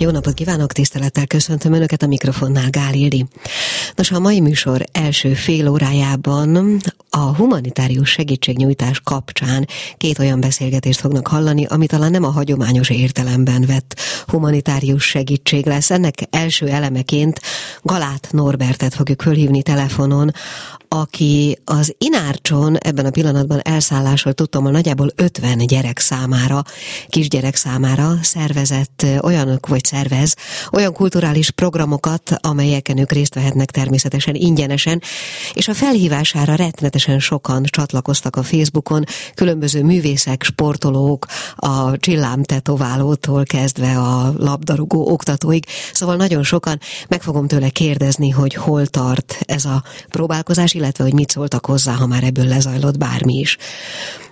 Jó napot kívánok, tisztelettel köszöntöm Önöket a mikrofonnál, Gál Ildi. Nos, a mai műsor első fél órájában a humanitárius segítségnyújtás kapcsán két olyan beszélgetést fognak hallani, ami talán nem a hagyományos értelemben vett humanitárius segítség lesz. Ennek első elemeként Galát Norbertet fogjuk fölhívni telefonon, aki az Inárcson ebben a pillanatban elszállásról tudtam, hogy nagyjából 50 gyerek számára, kisgyerek számára szervezett olyanok, vagy szervez olyan kulturális programokat, amelyeken ők részt vehetnek természetesen ingyenesen, és a felhívására rettenetesen sokan csatlakoztak a Facebookon, különböző művészek, sportolók, a csillám tetoválótól kezdve a labdarúgó oktatóig, szóval nagyon sokan meg fogom tőle kérdezni, hogy hol tart ez a próbálkozás, illetve hogy mit szóltak hozzá, ha már ebből lezajlott bármi is.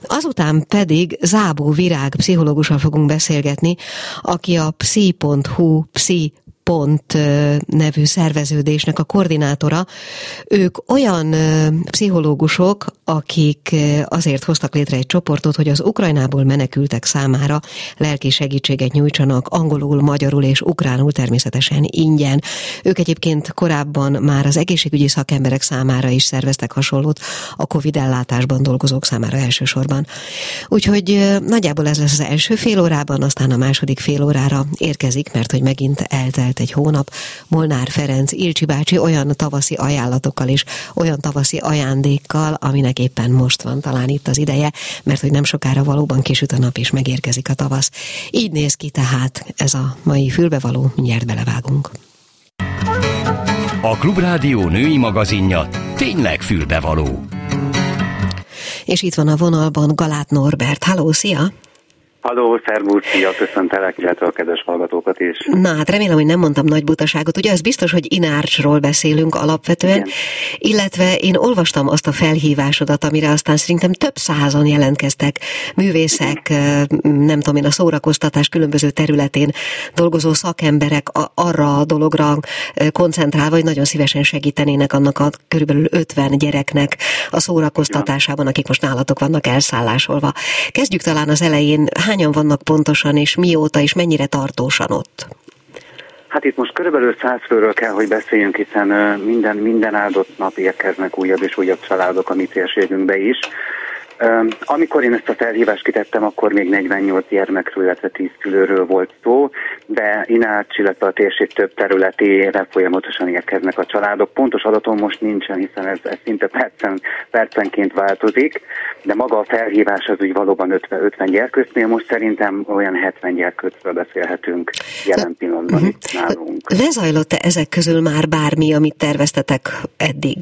Azután pedig Zábó Virág pszichológussal fogunk beszélgetni, aki a psi.hu, psi Pont nevű szerveződésnek a koordinátora. Ők olyan pszichológusok, akik azért hoztak létre egy csoportot, hogy az Ukrajnából menekültek számára lelki segítséget nyújtsanak angolul, magyarul és ukránul természetesen ingyen. Ők egyébként korábban már az egészségügyi szakemberek számára is szerveztek hasonlót, a Covid ellátásban dolgozók számára elsősorban. Úgyhogy nagyjából ez lesz az első fél órában, aztán a második fél órára érkezik, mert hogy megint eltelt eltelt egy hónap, Molnár Ferenc Ilcsi bácsi olyan tavaszi ajánlatokkal és olyan tavaszi ajándékkal, aminek éppen most van talán itt az ideje, mert hogy nem sokára valóban kisüt a nap és megérkezik a tavasz. Így néz ki tehát ez a mai fülbevaló, mindjárt belevágunk. A Klubrádió női magazinja tényleg fülbevaló. És itt van a vonalban Galát Norbert. Halló, szia! Halló, szervusz, szia, köszöntelek, illetve a kedves hallgatókat is. Na hát remélem, hogy nem mondtam nagy butaságot. Ugye ez biztos, hogy Inárcsról beszélünk alapvetően, Igen. illetve én olvastam azt a felhívásodat, amire aztán szerintem több százan jelentkeztek művészek, nem tudom én, a szórakoztatás különböző területén dolgozó szakemberek arra a dologra koncentrálva, hogy nagyon szívesen segítenének annak a körülbelül 50 gyereknek a szórakoztatásában, akik most nálatok vannak elszállásolva. Kezdjük talán az elején. Hány hányan vannak pontosan, és mióta, és mennyire tartósan ott? Hát itt most körülbelül száz főről kell, hogy beszéljünk, hiszen minden, minden áldott nap érkeznek újabb és újabb családok a mi térségünkbe is. Amikor én ezt a felhívást kitettem, akkor még 48 gyermekről, illetve 10 szülőről volt szó, de Inács, illetve a térség több területére folyamatosan érkeznek a családok. Pontos adatom most nincsen, hiszen ez, ez szinte percen, percenként változik, de maga a felhívás az úgy valóban 50, 50 gyerkőcnél, most szerintem olyan 70 gyerkőcről beszélhetünk jelen pillanatban uh-huh. itt nálunk. Lezajlott-e ezek közül már bármi, amit terveztetek eddig?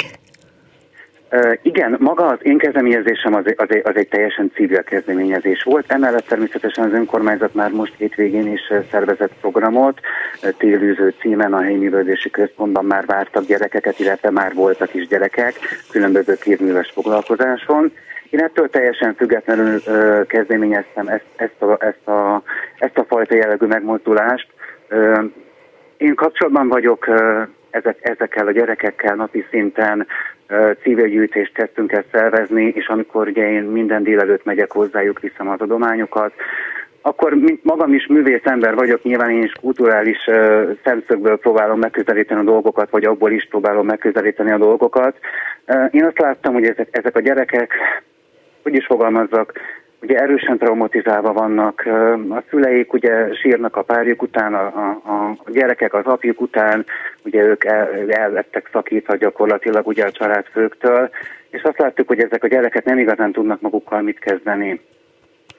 Igen, maga az én kezdeményezésem az, az, az egy teljesen civil kezdeményezés volt. Emellett természetesen az önkormányzat már most hétvégén is szervezett programot, télűző címen a helyi művődési központban már vártak gyerekeket, illetve már voltak is gyerekek különböző kézműves foglalkozáson. Én ettől teljesen függetlenül kezdeményeztem ezt, ezt, a, ezt, a, ezt a fajta jellegű megmozdulást. Én kapcsolatban vagyok ezek, ezekkel a gyerekekkel napi szinten civil gyűjtést kezdtünk el szervezni, és amikor ugye én minden délelőtt megyek hozzájuk, viszem az adományokat, akkor mint magam is művész ember vagyok, nyilván én is kulturális uh, szemszögből próbálom megközelíteni a dolgokat, vagy abból is próbálom megközelíteni a dolgokat. Uh, én azt láttam, hogy ezek, ezek a gyerekek, hogy is fogalmazzak, ugye erősen traumatizálva vannak, a szüleik ugye sírnak a párjuk után, a, a, a gyerekek az apjuk után, ugye ők el, el lettek szakítva gyakorlatilag ugye a családfőktől, és azt láttuk, hogy ezek a gyerekek nem igazán tudnak magukkal mit kezdeni.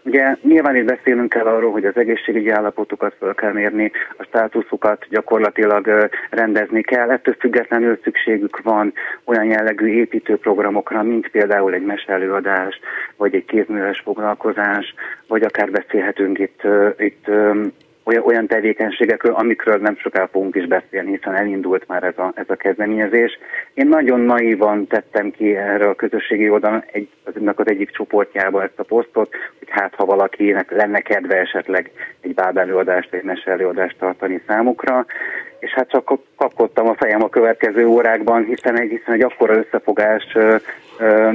Ugye nyilván itt beszélünk kell arról, hogy az egészségügyi állapotukat fel kell mérni, a státuszukat gyakorlatilag rendezni kell. Ettől függetlenül szükségük van olyan jellegű építőprogramokra, mint például egy meselőadás, vagy egy kézműves foglalkozás, vagy akár beszélhetünk itt, itt olyan, tevékenységekről, amikről nem soká fogunk is beszélni, hiszen elindult már ez a, ez a kezdeményezés. Én nagyon naívan tettem ki erre a közösségi oldalon egy, az egyik csoportjába ezt a posztot, hogy hát ha valakinek lenne kedve esetleg egy bábelőadást, egy meselőadást tartani számukra, és hát csak kapkodtam a fejem a következő órákban, hiszen egy, hiszen egy akkora összefogás ö, ö,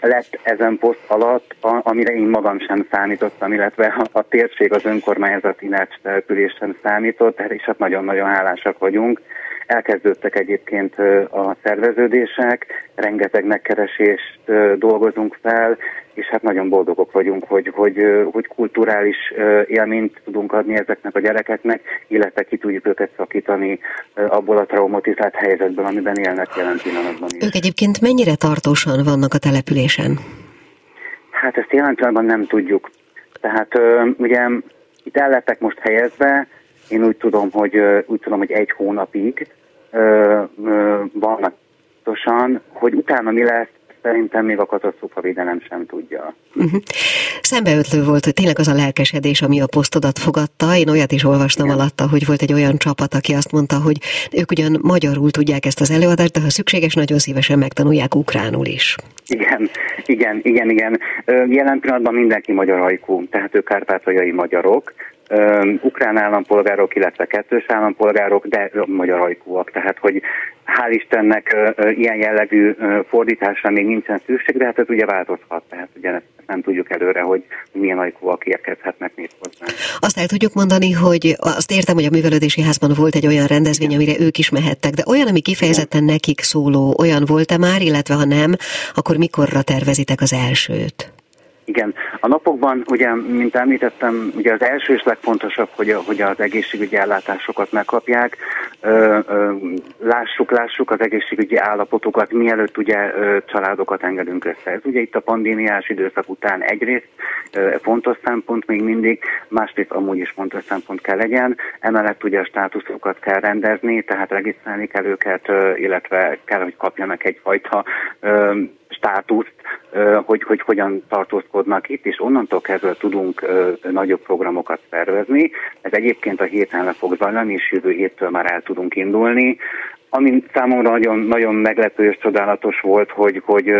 lett ezen poszt alatt, amire én magam sem számítottam, illetve a, a térség az önkormányzati Inács település számított, és hát nagyon-nagyon hálásak vagyunk. Elkezdődtek egyébként a szerveződések, rengeteg megkeresést dolgozunk fel, és hát nagyon boldogok vagyunk, hogy, hogy, hogy kulturális élményt tudunk adni ezeknek a gyerekeknek, illetve ki tudjuk őket szakítani abból a traumatizált helyzetből, amiben élnek jelen pillanatban is. Ők egyébként mennyire tartósan vannak a településen? Hát ezt jelen pillanatban nem tudjuk. Tehát ugye itt el lettek most helyezve, én úgy tudom, hogy úgy tudom, hogy egy hónapig vannak hogy utána mi lesz, szerintem még a katasztrófa védelem sem tudja. Uh-huh. Szembeötlő volt, hogy tényleg az a lelkesedés, ami a posztodat fogadta. Én olyat is olvastam Igen. alatta, hogy volt egy olyan csapat, aki azt mondta, hogy ők ugyan magyarul tudják ezt az előadást, de ha szükséges, nagyon szívesen megtanulják ukránul is. Igen, igen, igen, igen. Jelen pillanatban mindenki magyar hajkú, tehát ők kárpátaljai magyarok, ukrán állampolgárok, illetve kettős állampolgárok, de magyar hajkúak. Tehát, hogy hál' Istennek ilyen jellegű fordításra még nincsen szükség, de hát ez ugye változhat. Tehát ugye nem tudjuk előre, hogy milyen ajkúak érkezhetnek még hozzá. Azt el tudjuk mondani, hogy azt értem, hogy a művelődési házban volt egy olyan rendezvény, amire ők is mehettek, de olyan, ami kifejezetten nekik szóló, olyan volt-e már, illetve ha nem, akkor mikorra tervezitek az elsőt? Igen, a napokban, ugye, mint említettem, ugye az első és legfontosabb, hogy, hogy az egészségügyi ellátásokat megkapják. Ö, ö, lássuk, lássuk az egészségügyi állapotokat, mielőtt ugye ö, családokat engedünk össze. Ez ugye itt a pandémiás időszak után egyrészt ö, fontos szempont még mindig, másrészt amúgy is fontos szempont kell legyen. Emellett ugye a státuszokat kell rendezni, tehát regisztrálni kell őket, ö, illetve kell, hogy kapjanak egyfajta ö, státuszt, hogy, hogy hogyan tartózkodnak itt, és onnantól kezdve tudunk nagyobb programokat szervezni. Ez egyébként a héten le fog zajlani, és jövő héttől már el tudunk indulni. Ami számomra nagyon, nagyon meglepő és csodálatos volt, hogy, hogy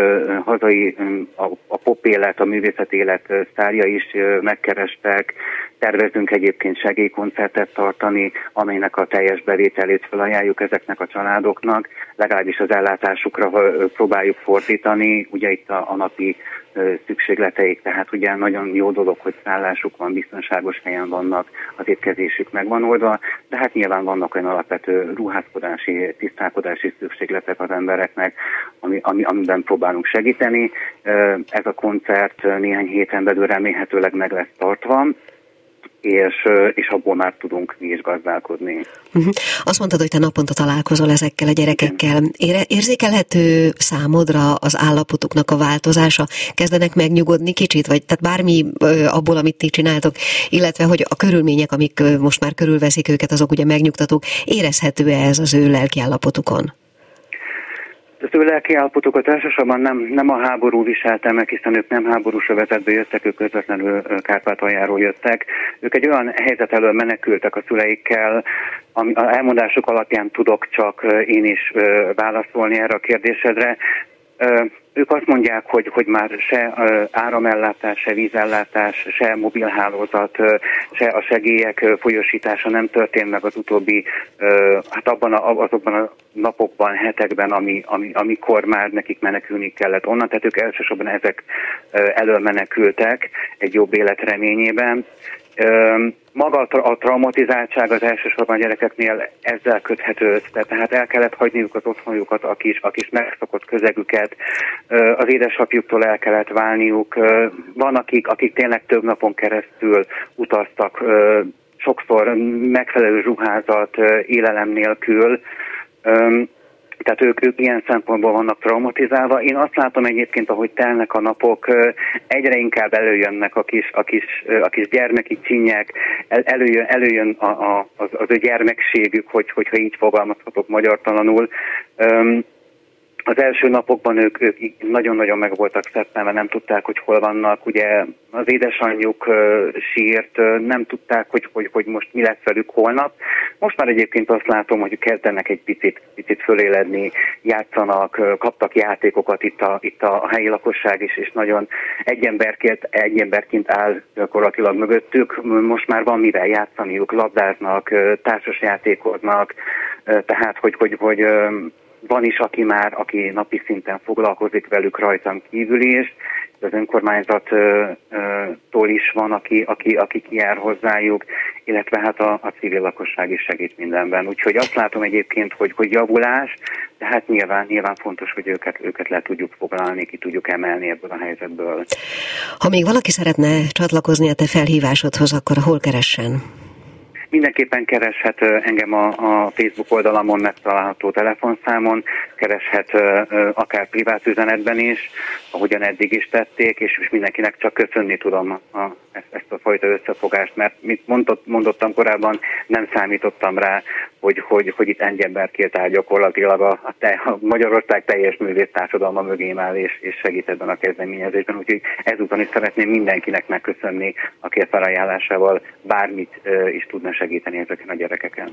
hazai a, a pop élet, a művészet élet sztárja is megkerestek. Tervezünk egyébként segélykoncertet tartani, amelynek a teljes bevételét felajánljuk ezeknek a családoknak. Legalábbis az ellátásukra próbáljuk fordítani. Ugye itt a, a napi szükségleteik, tehát ugye nagyon jó dolog, hogy szállásuk van, biztonságos helyen vannak, az étkezésük megvan oldva, de hát nyilván vannak olyan alapvető ruházkodási, tisztálkodási szükségletek az embereknek, ami, ami, amiben próbálunk segíteni. Ez a koncert néhány héten belül remélhetőleg meg lesz tartva, és, és abból már tudunk mi is gazdálkodni. Uh-huh. Azt mondtad, hogy te naponta találkozol ezekkel a gyerekekkel. Ére, érzékelhető számodra az állapotuknak a változása? Kezdenek megnyugodni kicsit, vagy tehát bármi abból, amit ti csináltok, illetve hogy a körülmények, amik most már körülveszik őket, azok ugye megnyugtatók. Érezhető-e ez az ő lelki állapotukon? Az ő lelki állapotokat elsősorban nem, nem a háború viselte meg, hiszen ők nem háborús övezetbe jöttek, ők közvetlenül Kárpátaljáról jöttek. Ők egy olyan helyzet elől menekültek a szüleikkel, ami a elmondások alapján tudok csak én is válaszolni erre a kérdésedre. Ők azt mondják, hogy, hogy már se áramellátás, se vízellátás, se mobilhálózat, se a segélyek folyosítása nem történt meg az utóbbi, hát abban a, azokban a napokban, hetekben, ami, ami, amikor már nekik menekülni kellett onnan, tehát ők elsősorban ezek elől menekültek egy jobb élet reményében, maga a traumatizáltság az elsősorban a gyerekeknél ezzel köthető össze, tehát el kellett hagyniuk az otthonjukat, a kis, a kis megszokott közegüket, az édesapjuktól el kellett válniuk. Van, akik, akik tényleg több napon keresztül utaztak, sokszor megfelelő ruházat, élelem nélkül, tehát ők, ők ilyen szempontból vannak traumatizálva. Én azt látom egyébként, ahogy telnek a napok, egyre inkább előjönnek a kis, a kis, a kis gyermeki csinyek, előjön, előjön a, a, az, az ő gyermekségük, hogy, hogyha így fogalmazhatok magyartalanul. Az első napokban ők, ők nagyon-nagyon meg voltak szeptemben, nem tudták, hogy hol vannak. Ugye az édesanyjuk sírt, nem tudták, hogy, hogy, hogy most mi lesz velük holnap. Most már egyébként azt látom, hogy kezdenek egy picit, picit föléledni, játszanak, kaptak játékokat itt a, itt a helyi lakosság is, és nagyon egy emberként, egy emberként áll gyakorlatilag mögöttük. Most már van mivel játszaniuk, labdáznak, társas játékoznak, tehát hogy, hogy, hogy van is, aki már, aki napi szinten foglalkozik velük rajtam kívül is, az önkormányzattól is van, aki, aki, aki kijár hozzájuk, illetve hát a, a civil lakosság is segít mindenben. Úgyhogy azt látom egyébként, hogy, hogy javulás, de hát nyilván, nyilván fontos, hogy őket, őket le tudjuk foglalni, ki tudjuk emelni ebből a helyzetből. Ha még valaki szeretne csatlakozni a te felhívásodhoz, akkor hol keressen? Mindenképpen kereshet engem a, a Facebook oldalamon megtalálható telefonszámon, kereshet akár privát üzenetben is, ahogyan eddig is tették, és mindenkinek csak köszönni tudom a, ezt, ezt a fajta összefogást, mert mit mondott, mondottam korábban, nem számítottam rá, hogy, hogy, hogy itt ennyi emberkért áll gyakorlatilag a, a, te, a Magyarország teljes művész társadalma mögé áll és, és segít ebben a kezdeményezésben. Úgyhogy ezúton is szeretném mindenkinek megköszönni, aki a felajánlásával bármit uh, is tudna segíteni ezeken a gyerekeken.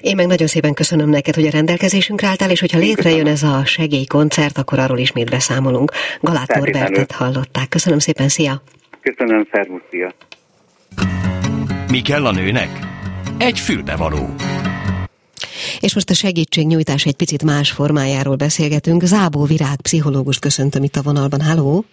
Én meg nagyon szépen köszönöm neked, hogy a rendelkezésünkre álltál, és hogyha létrejön ez a segélykoncert, akkor arról ismét beszámolunk. Galát Norbertet hallották. Köszönöm szépen, szia! Köszönöm, szervusz, szia! Mi kell a nőnek? Egy fülbevaló. És most a segítségnyújtás egy picit más formájáról beszélgetünk. Zábó Virág pszichológus köszöntöm itt a vonalban. Háló!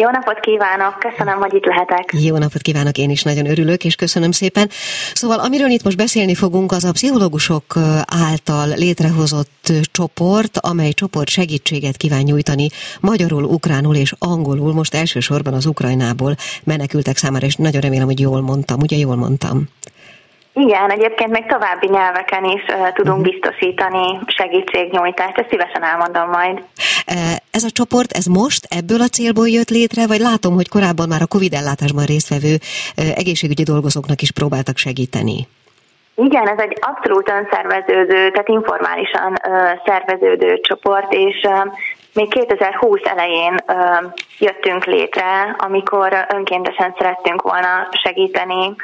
Jó napot kívánok, köszönöm, hogy itt lehetek. Jó napot kívánok, én is nagyon örülök, és köszönöm szépen. Szóval amiről itt most beszélni fogunk, az a pszichológusok által létrehozott csoport, amely csoport segítséget kíván nyújtani magyarul, ukránul és angolul, most elsősorban az Ukrajnából menekültek számára, és nagyon remélem, hogy jól mondtam, ugye jól mondtam? Igen, egyébként még további nyelveken is uh, tudunk uh-huh. biztosítani segítségnyújtást, ezt szívesen elmondom majd. Ez a csoport, ez most ebből a célból jött létre, vagy látom, hogy korábban már a Covid ellátásban résztvevő egészségügyi dolgozóknak is próbáltak segíteni? Igen, ez egy abszolút önszerveződő, tehát informálisan uh, szerveződő csoport, és uh, még 2020 elején uh, jöttünk létre, amikor önkéntesen szerettünk volna segíteni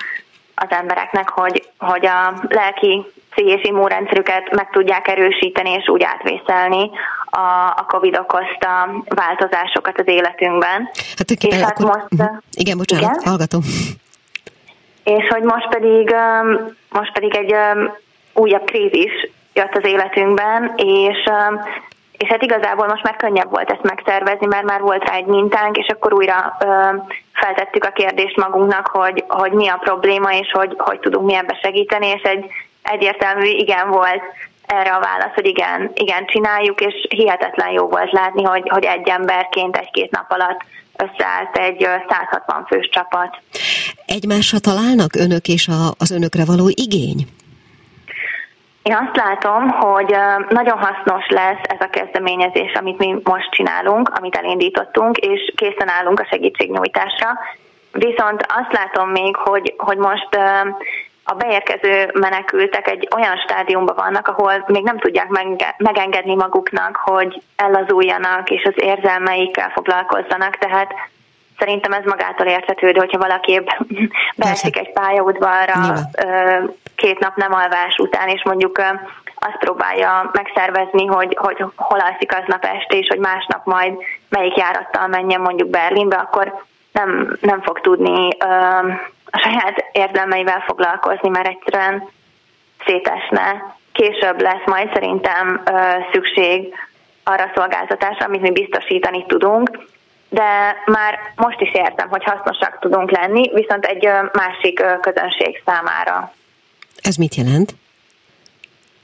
az embereknek, hogy, hogy a lelki és immunrendszerüket meg tudják erősíteni és úgy átvészelni a, a COVID okozta változásokat az életünkben. Hát, és hát akkor... most, uh, igen, bocsánat, igen? hallgatom. És hogy most pedig, most pedig egy újabb krízis jött az életünkben, és és hát igazából most már könnyebb volt ezt megszervezni, mert már volt rá egy mintánk, és akkor újra ö, feltettük a kérdést magunknak, hogy, hogy mi a probléma, és hogy, hogy tudunk mi ebbe segíteni, és egy egyértelmű igen volt erre a válasz, hogy igen, igen csináljuk, és hihetetlen jó volt látni, hogy, hogy egy emberként egy-két nap alatt összeállt egy 160 fős csapat. Egymásra találnak önök és a, az önökre való igény? Én azt látom, hogy nagyon hasznos lesz ez a kezdeményezés, amit mi most csinálunk, amit elindítottunk, és készen állunk a segítségnyújtásra. Viszont azt látom még, hogy, hogy most a beérkező menekültek egy olyan stádiumban vannak, ahol még nem tudják megengedni maguknak, hogy ellazuljanak és az érzelmeikkel foglalkozzanak, tehát szerintem ez magától érthetődő, hogyha valaki beesik egy pályaudvarra két nap nem alvás után, és mondjuk azt próbálja megszervezni, hogy, hogy hol alszik aznap este, és hogy másnap majd melyik járattal menjen mondjuk Berlinbe, akkor nem, nem fog tudni a saját érzelmeivel foglalkozni, mert egyszerűen szétesne. Később lesz majd szerintem szükség arra a szolgáltatásra, amit mi biztosítani tudunk, de már most is értem, hogy hasznosak tudunk lenni, viszont egy másik közönség számára. Ez mit jelent?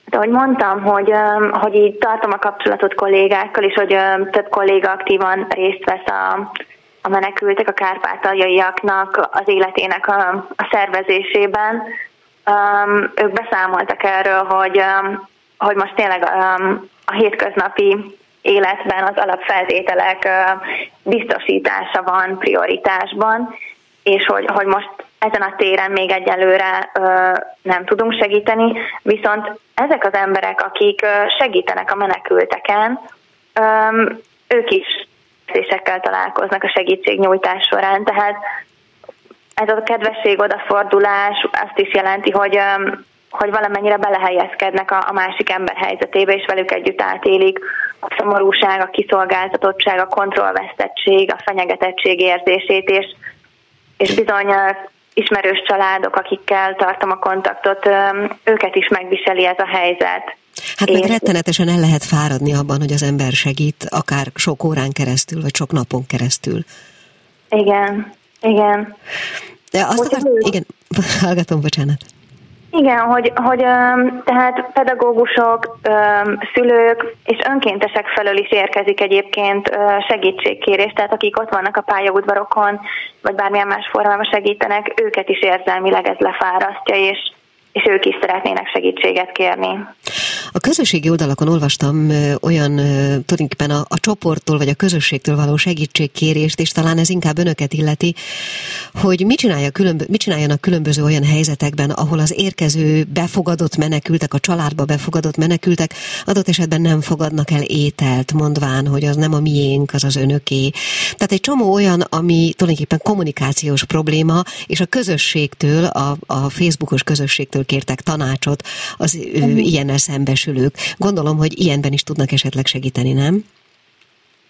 De ahogy mondtam, hogy, hogy így tartom a kapcsolatot kollégákkal, és hogy több kolléga aktívan részt vesz a, a menekültek, a kárpátaljaiaknak az életének a, a szervezésében. Um, ők beszámoltak erről, hogy, um, hogy most tényleg um, a hétköznapi életben az alapfeltételek uh, biztosítása van prioritásban, és hogy, hogy most ezen a téren még egyelőre uh, nem tudunk segíteni, viszont ezek az emberek, akik segítenek a menekülteken, um, ők is érzésekkel találkoznak a segítségnyújtás során, tehát ez a kedvesség, odafordulás azt is jelenti, hogy, hogy valamennyire belehelyezkednek a, a másik ember helyzetébe, és velük együtt átélik a szomorúság, a kiszolgáltatottság, a kontrollvesztettség, a fenyegetettség érzését, és, és bizony ismerős családok, akikkel tartom a kontaktot, őket is megviseli ez a helyzet. Hát meg rettenetesen el lehet fáradni abban, hogy az ember segít, akár sok órán keresztül, vagy sok napon keresztül. Igen, igen. De azt akar... Igen, hallgatom, bocsánat. Igen, hogy, hogy tehát pedagógusok, szülők és önkéntesek felől is érkezik egyébként segítségkérés, tehát akik ott vannak a pályaudvarokon, vagy bármilyen más formában segítenek, őket is érzelmileg ez lefárasztja, és és ők is szeretnének segítséget kérni. A közösségi oldalakon olvastam olyan tulajdonképpen a, a csoporttól vagy a közösségtől való segítségkérést, és talán ez inkább önöket illeti, hogy mit, csinálja különbö, mit csináljanak különböző olyan helyzetekben, ahol az érkező befogadott menekültek, a családba befogadott menekültek adott esetben nem fogadnak el ételt, mondván, hogy az nem a miénk, az az önöké. Tehát egy csomó olyan, ami tulajdonképpen kommunikációs probléma, és a közösségtől, a, a Facebookos közösségtől akiktől kértek tanácsot az uh-huh. ilyennel szembesülők. Gondolom, hogy ilyenben is tudnak esetleg segíteni, nem?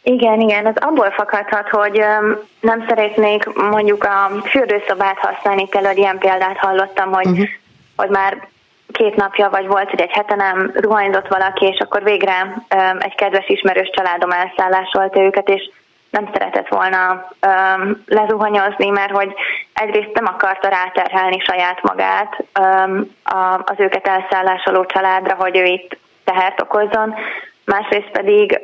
Igen, igen, ez abból fakadhat, hogy nem szeretnék mondjuk a fürdőszobát használni, például ilyen példát hallottam, hogy, uh-huh. hogy már két napja, vagy volt, hogy egy hete nem ruhanyzott valaki, és akkor végre egy kedves ismerős családom elszállásolta őket, és nem szeretett volna um, lezuhanyozni, mert hogy egyrészt nem akarta ráterhelni saját magát um, a, az őket elszállásoló családra, hogy ő itt tehert okozzon, másrészt pedig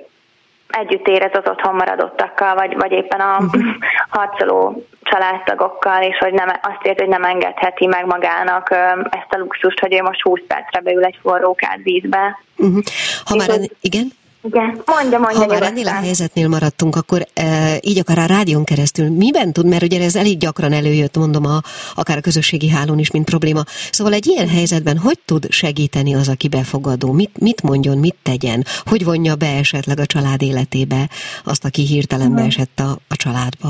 együtt érez az otthon maradottakkal, vagy, vagy éppen a harcoló családtagokkal, és hogy nem, azt érzi, hogy nem engedheti meg magának ezt a luxust, hogy ő most 20 percre beül egy forrókát vízbe. Uh-huh. Ha már, igen? Igen, mondja, mondja. Ha már ennél a helyzetnél maradtunk, akkor e, így akár a rádión keresztül miben tud, mert ugye ez elég gyakran előjött, mondom, a, akár a közösségi hálón is, mint probléma. Szóval egy ilyen helyzetben hogy tud segíteni az, aki befogadó? Mit, mit mondjon, mit tegyen? Hogy vonja be esetleg a család életébe azt, aki hirtelen hmm. beesett a, a családba?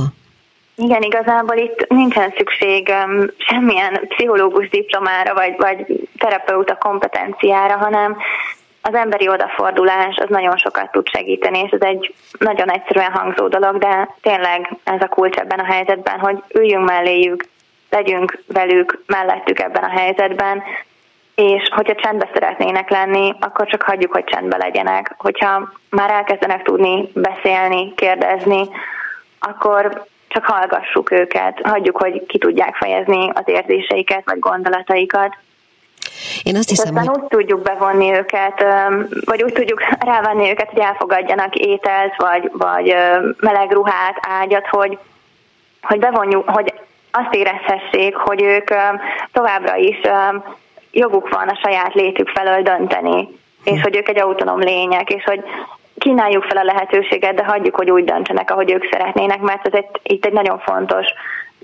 Igen, igazából itt nincsen szükség um, semmilyen pszichológus diplomára, vagy, vagy terapeuta kompetenciára, hanem az emberi odafordulás az nagyon sokat tud segíteni, és ez egy nagyon egyszerűen hangzó dolog, de tényleg ez a kulcs ebben a helyzetben, hogy üljünk melléjük, legyünk velük, mellettük ebben a helyzetben, és hogyha csendbe szeretnének lenni, akkor csak hagyjuk, hogy csendbe legyenek. Hogyha már elkezdenek tudni beszélni, kérdezni, akkor csak hallgassuk őket, hagyjuk, hogy ki tudják fejezni az érzéseiket vagy gondolataikat, én azt hiszem, aztán hogy... úgy tudjuk bevonni őket, vagy úgy tudjuk rávenni őket, hogy elfogadjanak ételt, vagy, vagy meleg ruhát, ágyat, hogy, hogy bevonjuk, hogy azt érezhessék, hogy ők továbbra is joguk van a saját létük felől dönteni, és hogy ők egy autonóm lények, és hogy kínáljuk fel a lehetőséget, de hagyjuk, hogy úgy döntsenek, ahogy ők szeretnének, mert ez egy, itt egy nagyon fontos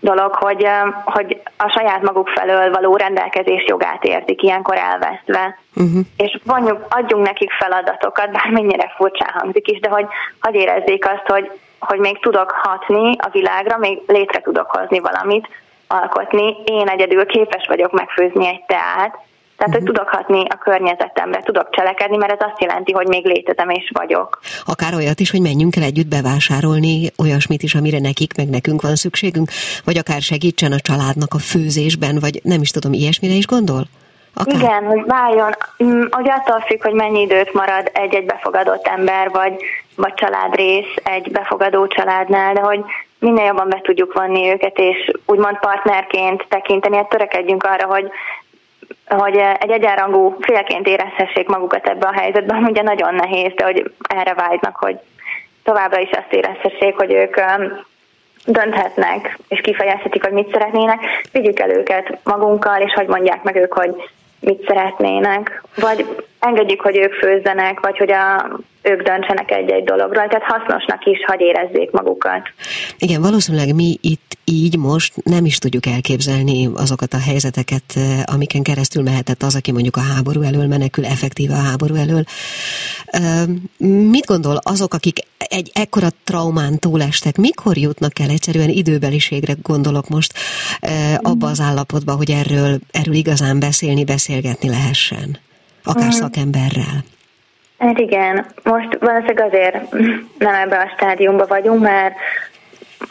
dolog, hogy, hogy a saját maguk felől való rendelkezés jogát érzik ilyenkor elvesztve. Uh-huh. És vonjuk, adjunk nekik feladatokat, bármennyire furcsán hangzik is, de hogy, hogy érezzék azt, hogy, hogy még tudok hatni a világra, még létre tudok hozni valamit, alkotni. Én egyedül képes vagyok megfőzni egy teát, tehát, hogy mhm. tudok hatni a környezetemre, tudok cselekedni, mert ez azt jelenti, hogy még létezem és vagyok. Akár olyat is, hogy menjünk el együtt bevásárolni olyasmit is, amire nekik, meg nekünk van szükségünk, vagy akár segítsen a családnak a főzésben, vagy nem is tudom, ilyesmire is gondol? Akár? Igen, hogy váljon, mm, hogy attól függ, hogy mennyi időt marad egy-egy befogadott ember, vagy, vagy családrész egy befogadó családnál, de hogy minél jobban be tudjuk vonni őket, és úgymond partnerként tekinteni, hát törekedjünk arra, hogy hogy egy egyenrangú félként érezhessék magukat ebbe a helyzetben, ugye nagyon nehéz, de hogy erre vágynak, hogy továbbra is azt érezhessék, hogy ők dönthetnek, és kifejezhetik, hogy mit szeretnének, vigyük el őket magunkkal, és hogy mondják meg ők, hogy mit szeretnének, vagy engedjük, hogy ők főzzenek, vagy hogy a, ők döntsenek egy-egy dologról, tehát hasznosnak is, hogy érezzék magukat. Igen, valószínűleg mi itt így most nem is tudjuk elképzelni azokat a helyzeteket, eh, amiken keresztül mehetett az, aki mondjuk a háború elől menekül, effektíve a háború elől. Mit gondol azok, akik egy ekkora traumán túlestek, mikor jutnak el egyszerűen időbeliségre gondolok most eh, abba az állapotba, hogy erről, erről igazán beszélni, beszélgetni lehessen? Akár mm. szakemberrel. Hát igen, most valószínűleg azért nem ebbe a stádiumba vagyunk, mert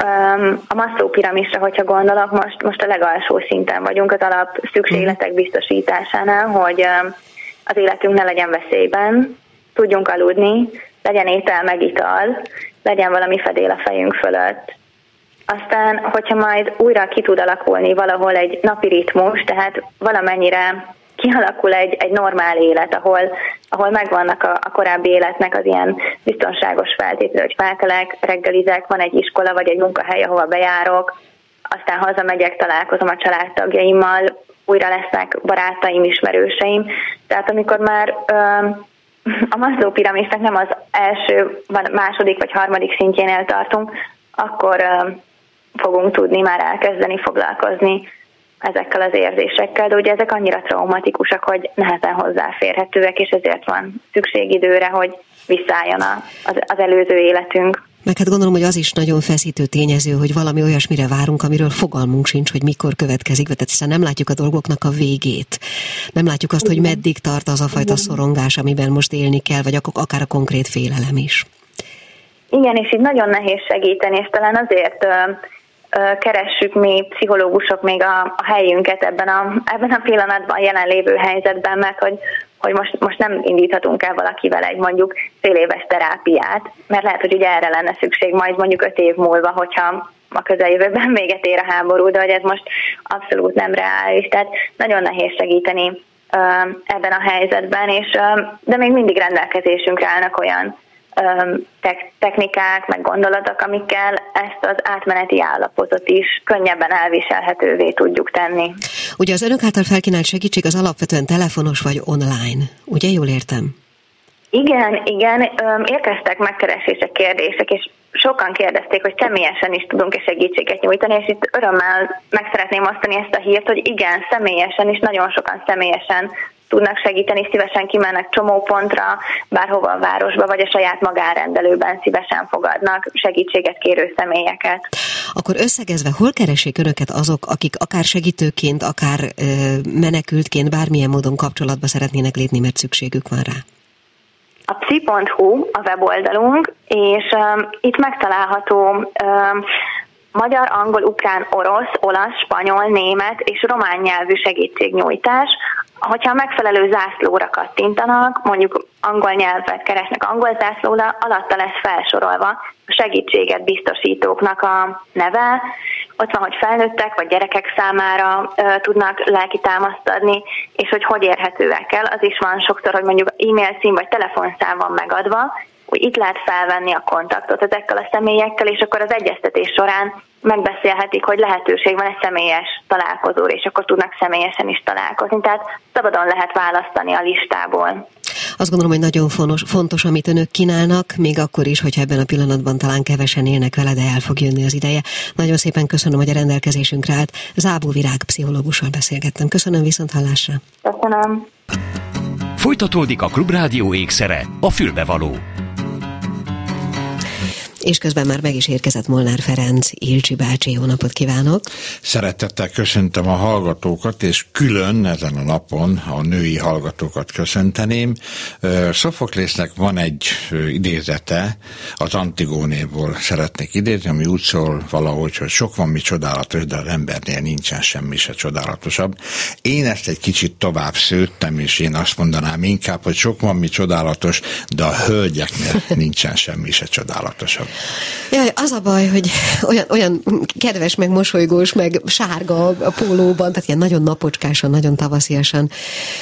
um, a masszó piramisra, hogyha gondolok, most, most a legalsó szinten vagyunk az alap szükségletek biztosításánál, hogy um, az életünk ne legyen veszélyben, tudjunk aludni, legyen étel meg ital, legyen valami fedél a fejünk fölött. Aztán, hogyha majd újra ki tud alakulni valahol egy napi ritmus, tehát valamennyire kialakul egy, egy normál élet, ahol, ahol megvannak a, a korábbi életnek az ilyen biztonságos feltételek, hogy felkelek, reggelizek, van egy iskola vagy egy munkahely, ahova bejárok, aztán hazamegyek, találkozom a családtagjaimmal, újra lesznek barátaim, ismerőseim. Tehát amikor már ö, a Maslow piramisnak nem az első, második vagy harmadik szintjénél tartunk, akkor ö, fogunk tudni már elkezdeni foglalkozni ezekkel az érzésekkel, de ugye ezek annyira traumatikusak, hogy nehezen hozzáférhetőek, és ezért van szükség időre, hogy visszaálljon az, az előző életünk. Meg hát gondolom, hogy az is nagyon feszítő tényező, hogy valami olyasmire várunk, amiről fogalmunk sincs, hogy mikor következik, tehát hiszen nem látjuk a dolgoknak a végét. Nem látjuk azt, hogy meddig tart az a fajta szorongás, amiben most élni kell, vagy akár a konkrét félelem is. Igen, és így nagyon nehéz segíteni, és talán azért keressük mi pszichológusok még a, a helyünket ebben a, ebben a pillanatban, a jelenlévő helyzetben, mert hogy, hogy most, most nem indíthatunk el valakivel egy mondjuk fél éves terápiát, mert lehet, hogy ugye erre lenne szükség majd mondjuk öt év múlva, hogyha a közeljövőben véget ér a háború, de hogy ez most abszolút nem reális. Tehát nagyon nehéz segíteni ebben a helyzetben, és, de még mindig rendelkezésünkre állnak olyan technikák, meg gondolatok, amikkel ezt az átmeneti állapotot is könnyebben elviselhetővé tudjuk tenni. Ugye az önök által felkínált segítség az alapvetően telefonos vagy online, ugye jól értem? Igen, igen, érkeztek megkeresések, kérdések, és sokan kérdezték, hogy személyesen is tudunk-e segítséget nyújtani, és itt örömmel meg szeretném osztani ezt a hírt, hogy igen, személyesen is, nagyon sokan személyesen tudnak segíteni, szívesen kimennek csomópontra, bárhova a városba, vagy a saját magánrendelőben szívesen fogadnak segítséget kérő személyeket. Akkor összegezve, hol keresik önöket azok, akik akár segítőként, akár menekültként bármilyen módon kapcsolatba szeretnének lépni, mert szükségük van rá? A psi.hu a weboldalunk, és um, itt megtalálható um, magyar, angol, ukrán, orosz, olasz, spanyol, német és román nyelvű segítségnyújtás, hogyha megfelelő zászlóra kattintanak, mondjuk angol nyelvet keresnek angol zászlóra, alatta lesz felsorolva a segítséget biztosítóknak a neve, ott van, hogy felnőttek vagy gyerekek számára ö, tudnak lelki támaszt adni, és hogy hogy érhetőek el. Az is van sokszor, hogy mondjuk e-mail cím vagy telefonszám van megadva, itt lehet felvenni a kontaktot ezekkel a személyekkel, és akkor az egyeztetés során megbeszélhetik, hogy lehetőség van egy személyes találkozóra, és akkor tudnak személyesen is találkozni. Tehát szabadon lehet választani a listából. Azt gondolom, hogy nagyon fontos, fontos, amit önök kínálnak, még akkor is, hogyha ebben a pillanatban talán kevesen élnek vele, de el fog jönni az ideje. Nagyon szépen köszönöm, hogy a rendelkezésünkre állt. Zábó Virág pszichológussal beszélgettem. Köszönöm viszont hallásra. Köszönöm. Folytatódik a Klubrádió ékszere, a fülbevaló és közben már meg is érkezett Molnár Ferenc, Ilcsi bácsi, jó napot kívánok! Szeretettel köszöntöm a hallgatókat, és külön ezen a napon a női hallgatókat köszönteném. Szofoklésznek van egy idézete, az Antigónéból szeretnék idézni, ami úgy szól valahogy, hogy sok van mi csodálatos, de az embernél nincsen semmi se csodálatosabb. Én ezt egy kicsit tovább szőttem, és én azt mondanám inkább, hogy sok van mi csodálatos, de a hölgyeknél nincsen semmi se csodálatosabb. Jaj, az a baj, hogy olyan, olyan kedves, meg mosolygós, meg sárga a pólóban, tehát ilyen nagyon napocskásan, nagyon tavasziasan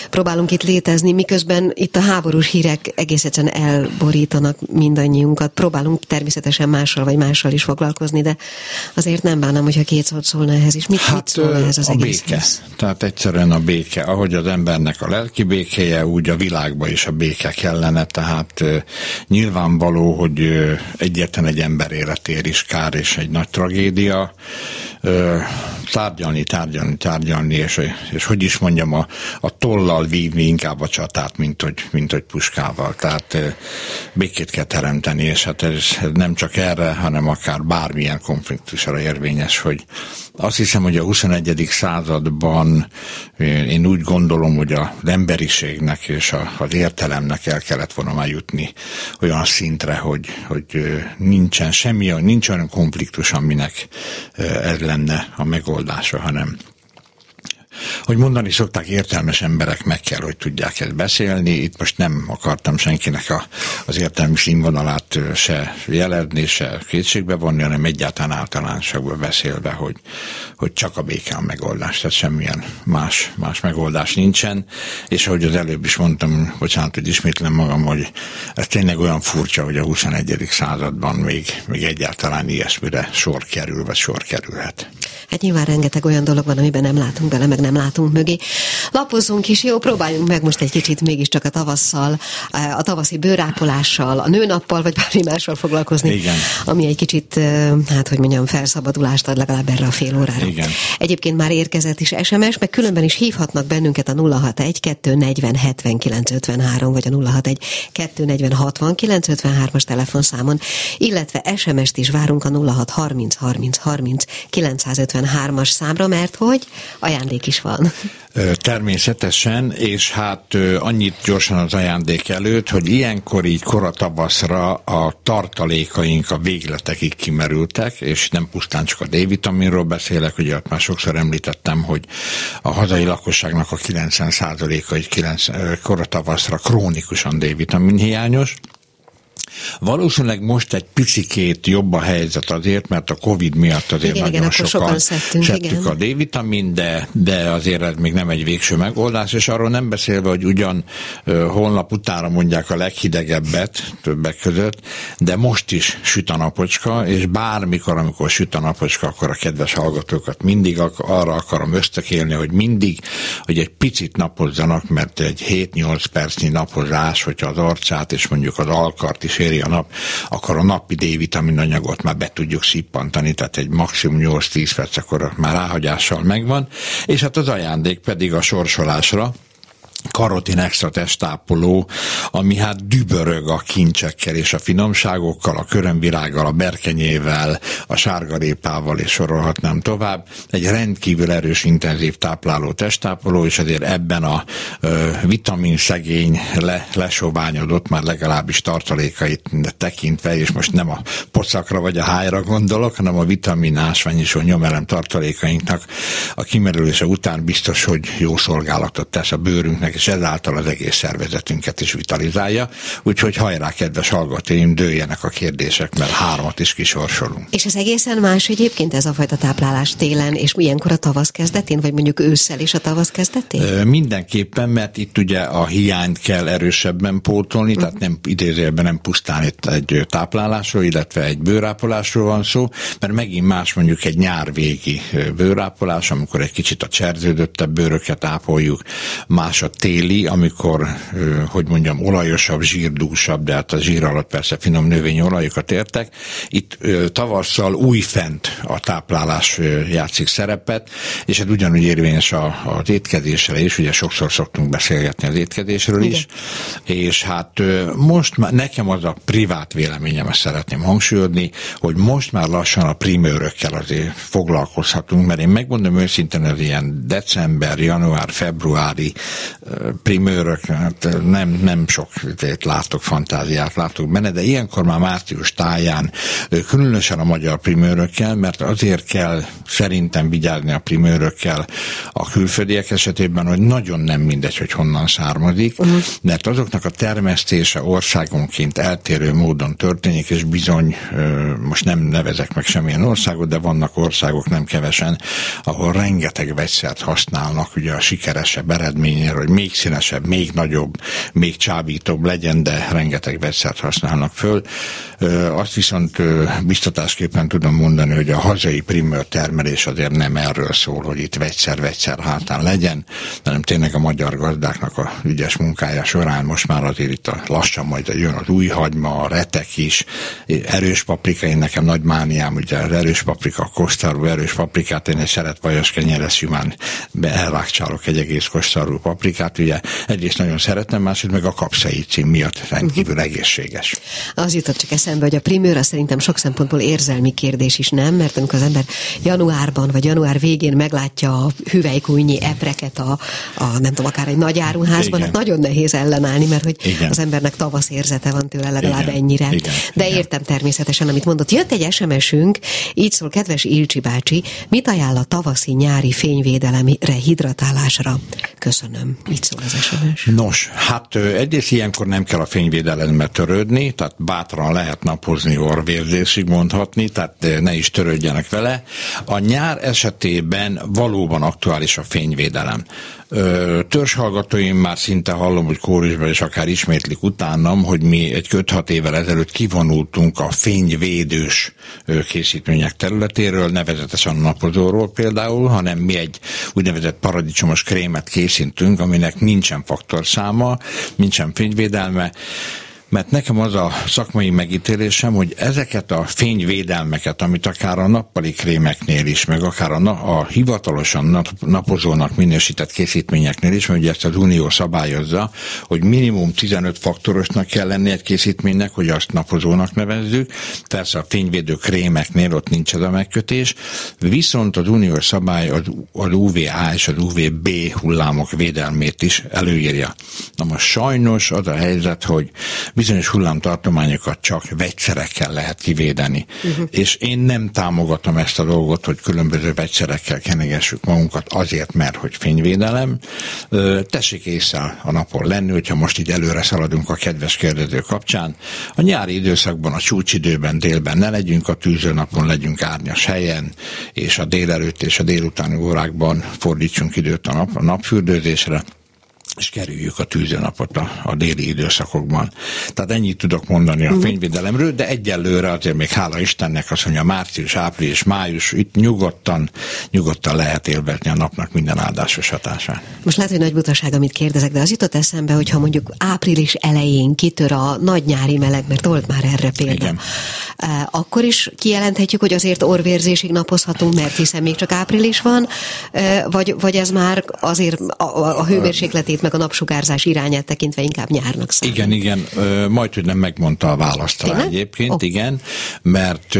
próbálunk itt létezni, miközben itt a háborús hírek egész egyszerűen elborítanak mindannyiunkat. Próbálunk természetesen mással vagy mással is foglalkozni, de azért nem bánom, hogyha két szót szólna ehhez is. Mit, hát, mit szól ehhez az a egész? béke. Tehát egyszerűen a béke. Ahogy az embernek a lelki békéje, úgy a világban is a béke kellene. Tehát nyilvánvaló, hogy egyetlen egy ember életér is kár és egy nagy tragédia. Tárgyalni, tárgyalni, tárgyalni, és, és hogy is mondjam, a, a tollal vívni inkább a csatát, mint hogy, mint hogy puskával. Tehát békét kell teremteni, és hát ez nem csak erre, hanem akár bármilyen konfliktusra érvényes, hogy azt hiszem, hogy a 21. században én úgy gondolom, hogy az emberiségnek és az értelemnek el kellett volna már jutni olyan szintre, hogy, hogy nincsen semmi, nincs olyan konfliktus, aminek ez lenne a megoldása, hanem hogy mondani szokták, értelmes emberek meg kell, hogy tudják ezt beszélni. Itt most nem akartam senkinek a, az értelmi színvonalát se jeledni, se kétségbe vonni, hanem egyáltalán általánosságban beszélve, hogy, hogy csak a béke a megoldás, tehát semmilyen más, más megoldás nincsen. És ahogy az előbb is mondtam, bocsánat, hogy ismétlem magam, hogy ez tényleg olyan furcsa, hogy a 21. században még, még egyáltalán ilyesmire sor kerül, vagy sor kerülhet. Hát nyilván rengeteg olyan dolog van, amiben nem látunk bele, meg nem látunk mögé. Lapozzunk is, jó, próbáljunk meg most egy kicsit mégiscsak a tavasszal, a tavaszi bőrápolással, a nőnappal, vagy bármi mással foglalkozni. Igen. Ami egy kicsit, hát hogy mondjam, felszabadulást ad legalább erre a fél órára. Igen. Egyébként már érkezett is SMS, meg különben is hívhatnak bennünket a 061 240 79 53, vagy a 061 240 69 53-as telefonszámon, illetve SMS-t is várunk a 06 30 30 30 950 53-as számra, mert hogy ajándék is van. Természetesen, és hát annyit gyorsan az ajándék előtt, hogy ilyenkor így koratavaszra a tartalékaink a végletekig kimerültek, és nem pusztán csak a D-vitaminról beszélek, ugye már sokszor említettem, hogy a hazai lakosságnak a 90%-a egy 9, koratavaszra krónikusan D-vitamin hiányos, Valószínűleg most egy picikét jobb a helyzet azért, mert a Covid miatt azért igen, nagyon igen, sokan, sokan szedtünk, szedtük a D-vitamin, de, de azért ez még nem egy végső megoldás, és arról nem beszélve, hogy ugyan uh, holnap utána mondják a leghidegebbet többek között, de most is süt a napocska, és bármikor, amikor süt a napocska, akkor a kedves hallgatókat mindig ak- arra akarom ösztökélni, hogy mindig, hogy egy picit napozzanak, mert egy 7-8 percnyi napozás, hogyha az arcát és mondjuk az alkart is éri a nap, akkor a napi D-vitamin anyagot már be tudjuk szippantani, tehát egy maximum 8-10 perc, akkor már ráhagyással megvan, és hát az ajándék pedig a sorsolásra, karotin extra testápoló, ami hát dübörög a kincsekkel és a finomságokkal, a körömvirággal, a berkenyével, a sárgarépával és sorolhatnám tovább. Egy rendkívül erős, intenzív tápláló testápoló, és azért ebben a ö, vitamin szegény le, lesoványodott már legalábbis tartalékait tekintve, és most nem a pocakra vagy a hájra gondolok, hanem a vitamin ásványisó nyomelem tartalékainknak a kimerülése után biztos, hogy jó szolgálatot tesz a bőrünknek, és ezáltal az egész szervezetünket is vitalizálja. Úgyhogy hajrá, kedves hallgatóim, dőljenek a kérdések, mert hármat is kisorsolunk. És ez egészen más egyébként ez a fajta táplálás télen, és ilyenkor a tavasz kezdetén, vagy mondjuk ősszel is a tavasz kezdetén? Mindenképpen, mert itt ugye a hiányt kell erősebben pótolni, uh-huh. tehát nem idézőjelben nem pusztán itt egy táplálásról, illetve egy bőrápolásról van szó, mert megint más mondjuk egy nyárvégi bőrápolás, amikor egy kicsit a cserződöttebb bőröket ápoljuk, más a téli, amikor, hogy mondjam, olajosabb, zsírdúsabb, de hát a zsír alatt persze finom növényolajokat értek. Itt tavasszal újfent a táplálás játszik szerepet, és hát ugyanúgy érvényes a, az étkezésre is, ugye sokszor szoktunk beszélgetni az étkezésről is, Igen. és hát most már nekem az a privát véleményem, ezt szeretném hangsúlyozni, hogy most már lassan a primőrökkel azért foglalkozhatunk, mert én megmondom őszintén, az ilyen december, január, februári primőrök, hát nem, nem sok látok, fantáziát látok benne, de ilyenkor már március táján, különösen a magyar primőrökkel, mert azért kell szerintem vigyázni a primőrökkel a külföldiek esetében, hogy nagyon nem mindegy, hogy honnan származik, uh-huh. mert azoknak a termesztése országonként eltérő módon történik, és bizony, most nem nevezek meg semmilyen országot, de vannak országok nem kevesen, ahol rengeteg vegyszert használnak, ugye a sikeresebb eredményéről, hogy még színesebb, még nagyobb, még csábítóbb legyen, de rengeteg vegyszert használnak föl. Azt viszont biztatásképpen tudom mondani, hogy a hazai primőr termelés azért nem erről szól, hogy itt vegyszer-vegyszer hátán legyen, hanem tényleg a magyar gazdáknak a ügyes munkája során most már azért itt a lassan majd jön az új hagyma, a retek is, erős paprika, én nekem nagy mániám, ugye az erős paprika, kosztarú erős paprikát, én egy szeret vajas kenyerre simán elrákcsálok egy egész kosztarú paprikát, ugye egyrészt nagyon szeretem, másrészt meg a kapszaicin miatt rendkívül egészséges. Az jutott csak eszembe, hogy a primőr az szerintem sok szempontból érzelmi kérdés is, nem? Mert amikor az ember januárban vagy január végén meglátja a hüvelykújnyi epreket a, a nem tudom, akár egy nagy áruházban, hát nagyon nehéz ellenállni, mert hogy Igen. az embernek tavasz érzete van tőle legalább Igen. ennyire. Igen. De Igen. értem természetesen, amit mondott. Jött egy SMS-ünk, így szól, kedves Ilcsi bácsi, mit ajánl a tavaszi-nyári fényvédelemre, hidratálásra? Köszönöm. Így szól az SMS. Nos, hát egyrészt ilyenkor nem kell a fényvédelemmel törődni, tehát bátran lehet napozni orvérzésig mondhatni, tehát ne is törődjenek vele. A nyár esetében valóban aktuális a fényvédelem. Törzshallgatóim már szinte hallom, hogy kórusban és akár ismétlik utánam, hogy mi egy 5-6 évvel ezelőtt kivonultunk a fényvédős készítmények területéről, nevezetesen a napozóról például, hanem mi egy úgynevezett paradicsomos krémet készítünk, aminek nincsen faktorszáma, nincsen fényvédelme, mert nekem az a szakmai megítélésem, hogy ezeket a fényvédelmeket, amit akár a nappali krémeknél is, meg akár a, na- a hivatalosan nap- napozónak minősített készítményeknél is, mert ugye ezt az Unió szabályozza, hogy minimum 15 faktorosnak kell lenni egy készítménynek, hogy azt napozónak nevezzük. Persze a fényvédő krémeknél ott nincs ez a megkötés, viszont az uniós szabály az, az UVA és az UVB hullámok védelmét is előírja. Na most sajnos az a helyzet, hogy bizonyos hullámtartományokat csak vegyszerekkel lehet kivédeni. Uh-huh. És én nem támogatom ezt a dolgot, hogy különböző vegyszerekkel kenegessük magunkat azért, mert hogy fényvédelem. Tessék észre a napon lenni, hogyha most így előre szaladunk a kedves kérdező kapcsán. A nyári időszakban, a csúcsidőben, délben ne legyünk a tűzőnapon, legyünk árnyas helyen, és a délelőtt és a délutáni órákban fordítsunk időt a, nap, a napfürdőzésre és kerüljük a tűzönapot a, a déli időszakokban. Tehát ennyit tudok mondani a mhm. fényvédelemről, de egyelőre azért még hála Istennek azt mondja március, április, május, itt nyugodtan, nyugodtan lehet élvezni a napnak minden áldásos hatását. Most lehet, hogy nagy butaság, amit kérdezek, de az jutott eszembe, hogy ha mondjuk április elején kitör a nagy nyári meleg, mert volt már erre példa, Igen. Eh, akkor is kijelenthetjük, hogy azért orvérzésig napozhatunk, mert hiszen még csak április van, eh, vagy, vagy ez már azért a, a, a hőmérsékletét meg a napsugárzás irányát tekintve inkább nyárnak számít. Igen, igen, majd, hogy nem megmondta a választ egyébként, oh. igen, mert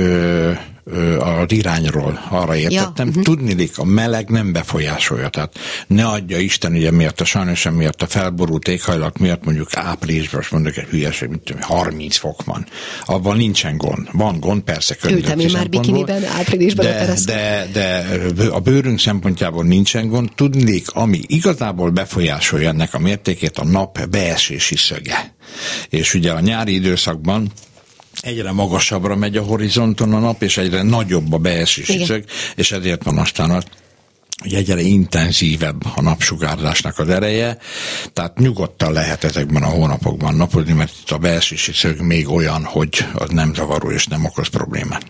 az irányról arra értettem. Ja, uh-huh. Tudnilik, a meleg nem befolyásolja, tehát ne adja Isten, ugye miatt a sajnos miatt a felborult éghajlat miatt mondjuk áprilisban, most mondjuk egy hülyeség, mint tudom, 30 fok van. Abban nincsen gond. Van gond, persze Ültem én már bikiniben áprilisban de, de, de, de a bőrünk szempontjából nincsen gond. Tudnilik, ami igazából befolyásolja ennek a mértékét, a nap beesési szöge. És ugye a nyári időszakban egyre magasabbra megy a horizonton a nap, és egyre nagyobb a beesési szög, és ezért van aztán az, hogy egyre intenzívebb a napsugárzásnak az ereje, tehát nyugodtan lehet ezekben a hónapokban napozni, mert itt a beesési szög még olyan, hogy az nem zavaró és nem okoz problémát.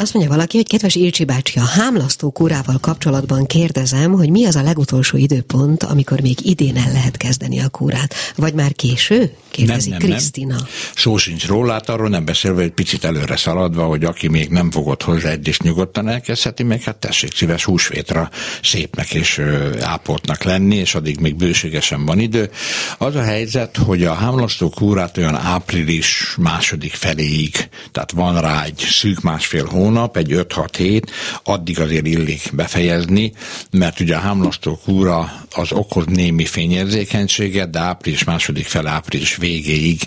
Azt mondja valaki, hogy kedves Ilcsi bácsi, a hámlasztó kúrával kapcsolatban kérdezem, hogy mi az a legutolsó időpont, amikor még idén el lehet kezdeni a kúrát? Vagy már késő? Kérdezi Krisztina. Szó sincs róla, hát arról nem beszélve, hogy picit előre szaladva, hogy aki még nem fogott hozzá egy is nyugodtan elkezdheti, meg hát tessék szíves húsvétra szépnek és ápoltnak lenni, és addig még bőségesen van idő. Az a helyzet, hogy a hámlasztó kúrát olyan április második feléig, tehát van rá egy szűk másfél hónap, egy 5-6 hét, addig azért illik befejezni, mert ugye a hámlasztó kúra az okoz némi fényérzékenységet, de április második fel április végéig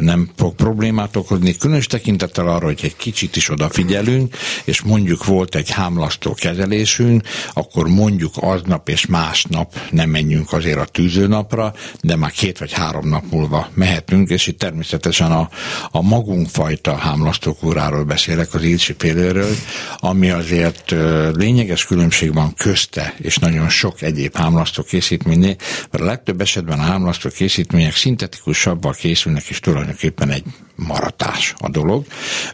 nem fog problémát okozni, különös tekintettel arra, hogy egy kicsit is odafigyelünk, és mondjuk volt egy hámlasztó kezelésünk, akkor mondjuk aznap és másnap nem menjünk azért a tűzőnapra, de már két vagy három nap múlva mehetünk, és itt természetesen a, a magunkfajta hámlasztókúráról beszélek, az Ilcsi félőről, ami azért lényeges különbség van közte, és nagyon sok egyéb hámlasztó készítménynél, mert a legtöbb esetben a hámlasztó készítmények szintetikusabban készülnek, és tulajdonképpen egy maratás a dolog.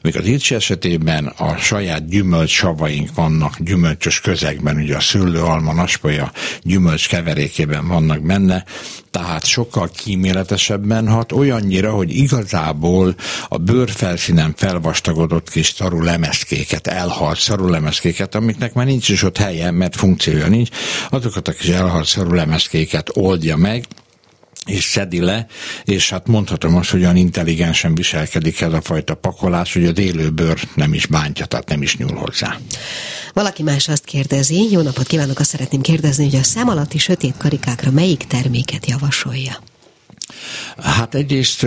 Még az Ilcsi esetében a saját gyümölcsavaink vannak gyümölcsös közegben, ugye a szőlő, alma, naspolya gyümölcs keverékében vannak benne, tehát sokkal kíméletesebben hat, olyannyira, hogy igazából a bőrfelszínen felvastagodott kis szaru lemezkéket, elhalt szaru lemezkéket, amiknek már nincs is ott helye, mert funkciója nincs, azokat a kis elhalt szaru lemezkéket oldja meg, és szedi le, és hát mondhatom azt, hogy olyan intelligensen viselkedik ez a fajta pakolás, hogy az élőbőr nem is bántja, tehát nem is nyúl hozzá. Valaki más azt kérdezi, jó napot kívánok, azt szeretném kérdezni, hogy a szem alatti sötét karikákra melyik terméket javasolja? Hát egyrészt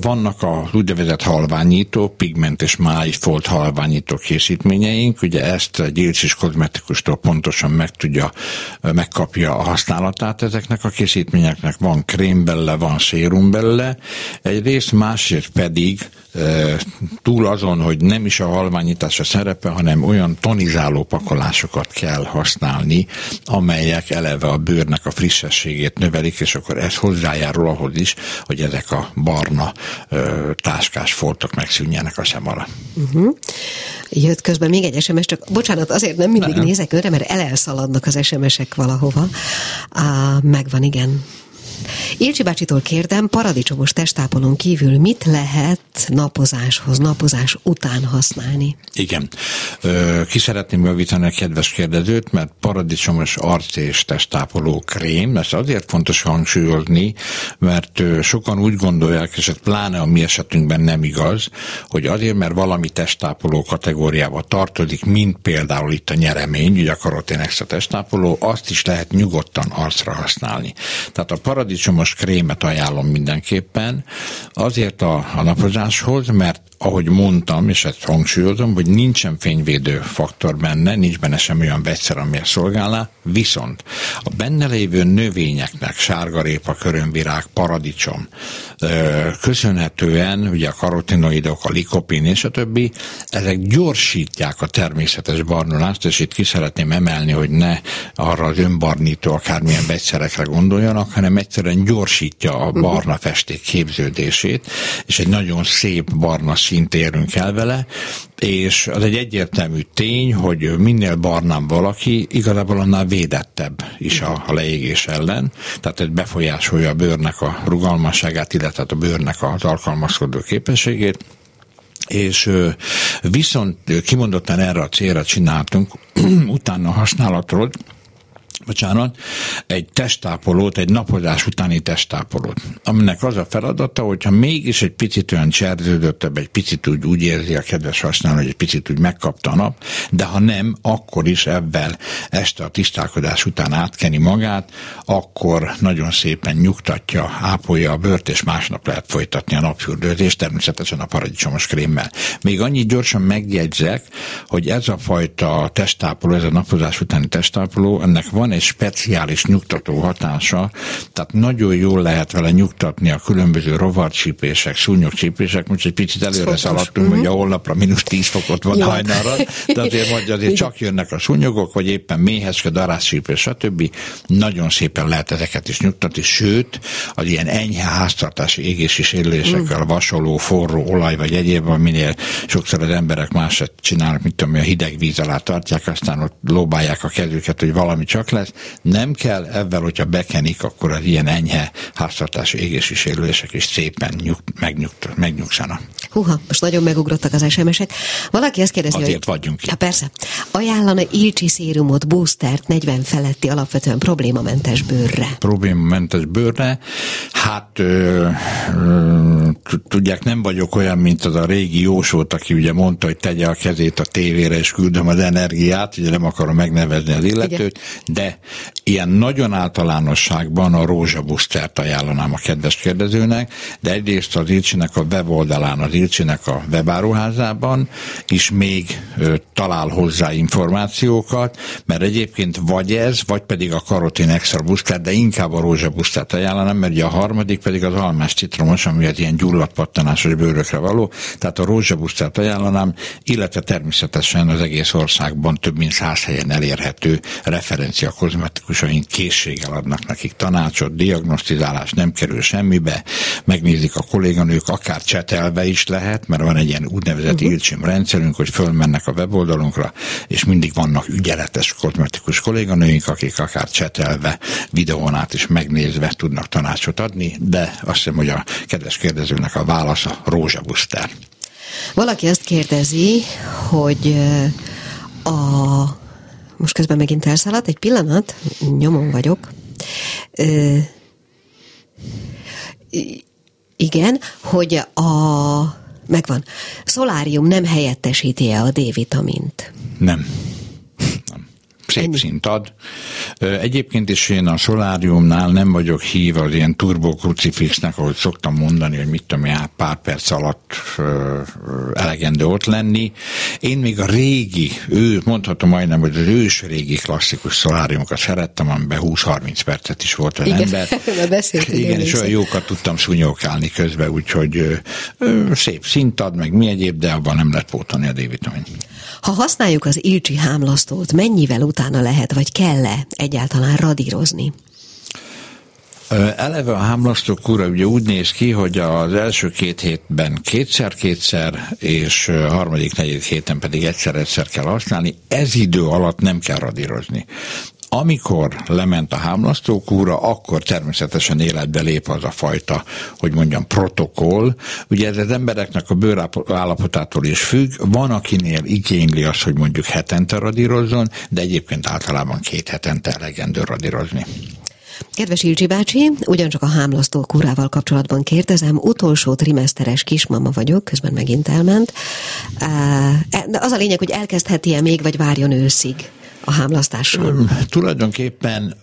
vannak a úgynevezett halványító, pigment és folt halványító készítményeink, ugye ezt egy Ilcsis kozmetikustól pontosan meg tudja, megkapja a használatát ezeknek a készítményeknek, van krém belőle, van szérum belőle, egyrészt, másrészt pedig túl azon, hogy nem is a halványítás a szerepe, hanem olyan tonizáló pakolásokat kell használni, amelyek eleve a bőrnek a frissességét növelik, és akkor ez hozzájárul ahhoz is, hogy ezek a barna táskás foltok megszűnjenek a szem alatt. Uh-huh. Jött közben még egy SMS, csak bocsánat, azért nem mindig nem. nézek önre, mert elelszaladnak az SMS-ek valahova. Á, megvan, igen. Ilcsi bácsitól kérdem, paradicsomos testápolón kívül mit lehet napozáshoz, napozás után használni? Igen. Ki szeretném javítani a kedves kérdezőt, mert paradicsomos arc és testápoló krém, ezt azért fontos hangsúlyozni, mert sokan úgy gondolják, és ez pláne a mi esetünkben nem igaz, hogy azért, mert valami testápoló kategóriába tartozik, mint például itt a nyeremény, ugye a karotin extra testápoló, azt is lehet nyugodtan arcra használni. Tehát a paradicsomos krémet ajánlom mindenképpen, azért a, a napozáshoz, mert ahogy mondtam, és ezt hangsúlyozom, hogy nincsen fényvédő faktor benne, nincs benne semmi olyan vegyszer, ami szolgálná, viszont a benne lévő növényeknek, sárgarépa, körömvirág, paradicsom, köszönhetően ugye a karotinoidok, a likopin és a többi, ezek gyorsítják a természetes barnulást, és itt ki szeretném emelni, hogy ne arra az önbarnító akármilyen vegyszerekre gondoljanak, hanem egyszerűen gyorsítja a barna festék képződését, és egy nagyon szép barna szint érünk el vele, és az egy egyértelmű tény, hogy minél barnább valaki, igazából annál védettebb is a, a leégés ellen, tehát ez befolyásolja a bőrnek a rugalmasságát, illetve a bőrnek az alkalmazkodó képességét, és viszont kimondottan erre a célra csináltunk utána használatról, bocsánat, egy testápolót, egy napozás utáni testápolót, aminek az a feladata, hogyha mégis egy picit olyan cserződöttebb, egy picit úgy, úgy érzi a kedves használó, hogy egy picit úgy megkapta a nap, de ha nem, akkor is ebben este a tisztálkodás után átkeni magát, akkor nagyon szépen nyugtatja, ápolja a bőrt, és másnap lehet folytatni a napfürdőzést, természetesen a paradicsomos krémmel. Még annyit gyorsan megjegyzek, hogy ez a fajta testápoló, ez a napozás utáni testápoló, ennek van egy speciális nyugtató hatása, tehát nagyon jól lehet vele nyugtatni a különböző rovarcsípések, szúnyogcsípések, most egy picit előre szaladtunk, uh-huh. hogy a holnapra mínusz 10 fokot van hajnalra, de azért majd azért csak jönnek a szúnyogok, vagy éppen méheske, darázscsípés, stb. Nagyon szépen lehet ezeket is nyugtatni, sőt, az ilyen enyhe háztartási égési sérülésekkel, uh-huh. vasoló, forró olaj, vagy egyéb, minél sokszor az emberek másat csinálnak, mint tudom, a hideg víz alá tartják, aztán ott lóbálják a kezüket, hogy valami csak lesz, nem kell ebben, hogyha bekenik, akkor az ilyen enyhe háztartási égési sérülések is szépen nyugt, megnyugt, megnyugszanak. Húha, most nagyon megugrottak az SMS-ek. Valaki ezt kérdezi, Azért hogy... vagyunk itt. Ja, persze. Ajánlana Ilcsi szérumot, boostert 40 feletti alapvetően problémamentes bőrre? Problémamentes bőrre? Hát ö, ö, tudják, nem vagyok olyan, mint az a régi jósót, aki ugye mondta, hogy tegye a kezét a tévére, és küldöm az energiát, ugye nem akarom megnevezni az illetőt, de ilyen nagyon általánosságban a rózsabusztert ajánlanám a kedves kérdezőnek, de egyrészt az Ilcsinek a weboldalán, az Ilcsinek a webáruházában is még ö, talál hozzá információkat, mert egyébként vagy ez, vagy pedig a karotin extra booster, de inkább a rózsabusztert ajánlanám, mert a harmadik pedig az almás citromos, ami az ilyen gyulladpattanásos bőrökre való, tehát a rózsabusztert ajánlanám, illetve természetesen az egész országban több mint száz helyen elérhető referencia kozmetikusaink készséggel adnak nekik tanácsot, diagnosztizálás nem kerül semmibe, megnézik a kolléganők, akár csetelve is lehet, mert van egy ilyen úgynevezett uh-huh. ilcsim rendszerünk, hogy fölmennek a weboldalunkra, és mindig vannak ügyeletes kozmetikus kolléganőink, akik akár csetelve, videón át is megnézve tudnak tanácsot adni, de azt hiszem, hogy a kedves kérdezőnek a válasza rózsabuszter. Valaki azt kérdezi, hogy a most közben megint elszaladt, egy pillanat, nyomon vagyok. Igen, hogy a megvan. Szolárium nem helyettesíti-e a D-vitamint? Nem szép szint ad. Egyébként is én a soláriumnál nem vagyok hív az ilyen turbo krucifixnek, ahogy szoktam mondani, hogy mit tudom én, pár perc alatt elegendő ott lenni. Én még a régi, ő mondhatom majdnem, hogy az ős régi klasszikus szoláriumokat szerettem, amiben 20-30 percet is volt az igen, ember. Igen, és olyan jókat tudtam szúnyogálni közben, úgyhogy szép szint ad, meg mi egyéb, de abban nem lehet pótolni a D-vitamin. Ha használjuk az ilcsi hámlasztót, mennyivel utána lehet, vagy kell-e egyáltalán radírozni? Eleve a hámlasztó kúra ugye úgy néz ki, hogy az első két hétben kétszer-kétszer, és harmadik, negyedik héten pedig egyszer-egyszer kell használni. Ez idő alatt nem kell radírozni. Amikor lement a hámlasztókúra, akkor természetesen életbe lép az a fajta, hogy mondjam, protokoll. Ugye ez az embereknek a bőrállapotától is függ. Van, akinél igényli azt, hogy mondjuk hetente radírozzon, de egyébként általában két hetente elegendő radírozni. Kedves Ilcsi bácsi, ugyancsak a hámlasztó kurával kapcsolatban kérdezem, utolsó trimeszteres kismama vagyok, közben megint elment. De az a lényeg, hogy elkezdheti-e még, vagy várjon őszig? A hámlasztással? Tulajdonképpen,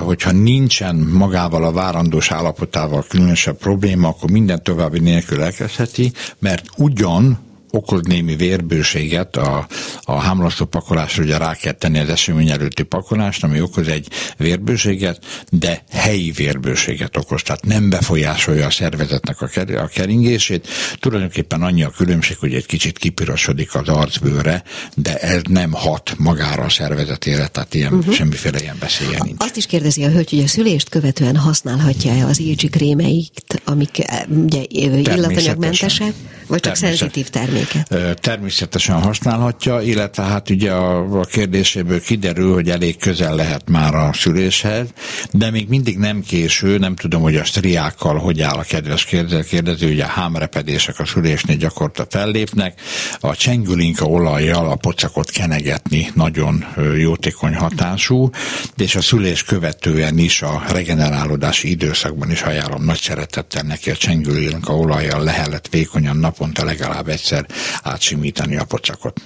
hogyha nincsen magával a várandós állapotával különösebb probléma, akkor minden további nélkül elkezdheti, mert ugyan okoz némi vérbőséget a, a hámlasztó pakolásra, ugye rá kell tenni az esemény előtti pakolást, ami okoz egy vérbőséget, de helyi vérbőséget okoz, tehát nem befolyásolja a szervezetnek a, ker, a keringését. Tulajdonképpen annyi a különbség, hogy egy kicsit kipirosodik az arcbőre, de ez nem hat magára a szervezetére, tehát ilyen, uh-huh. semmiféle ilyen beszélje nincs. Azt is kérdezi a hölgy, hogy a szülést követően használhatja-e az ilcsi krémeit, amik eh, ugye illatanyagmentesek, vagy csak szenzitív termék? Terméket? Természetesen használhatja, illetve hát ugye a, a kérdéséből kiderül, hogy elég közel lehet már a szüléshez, de még mindig nem késő, nem tudom, hogy a striákkal hogy áll a kedves kérdező, ugye a hámrepedések a szülésnél gyakorta fellépnek, a csengülinka olajjal a pocakot kenegetni nagyon jótékony hatású, és a szülés követően is a regenerálódási időszakban is ajánlom nagy szeretettel neki a csengülinka olajjal lehelet vékonyan naponta legalább egyszer átsimítani a pocakot.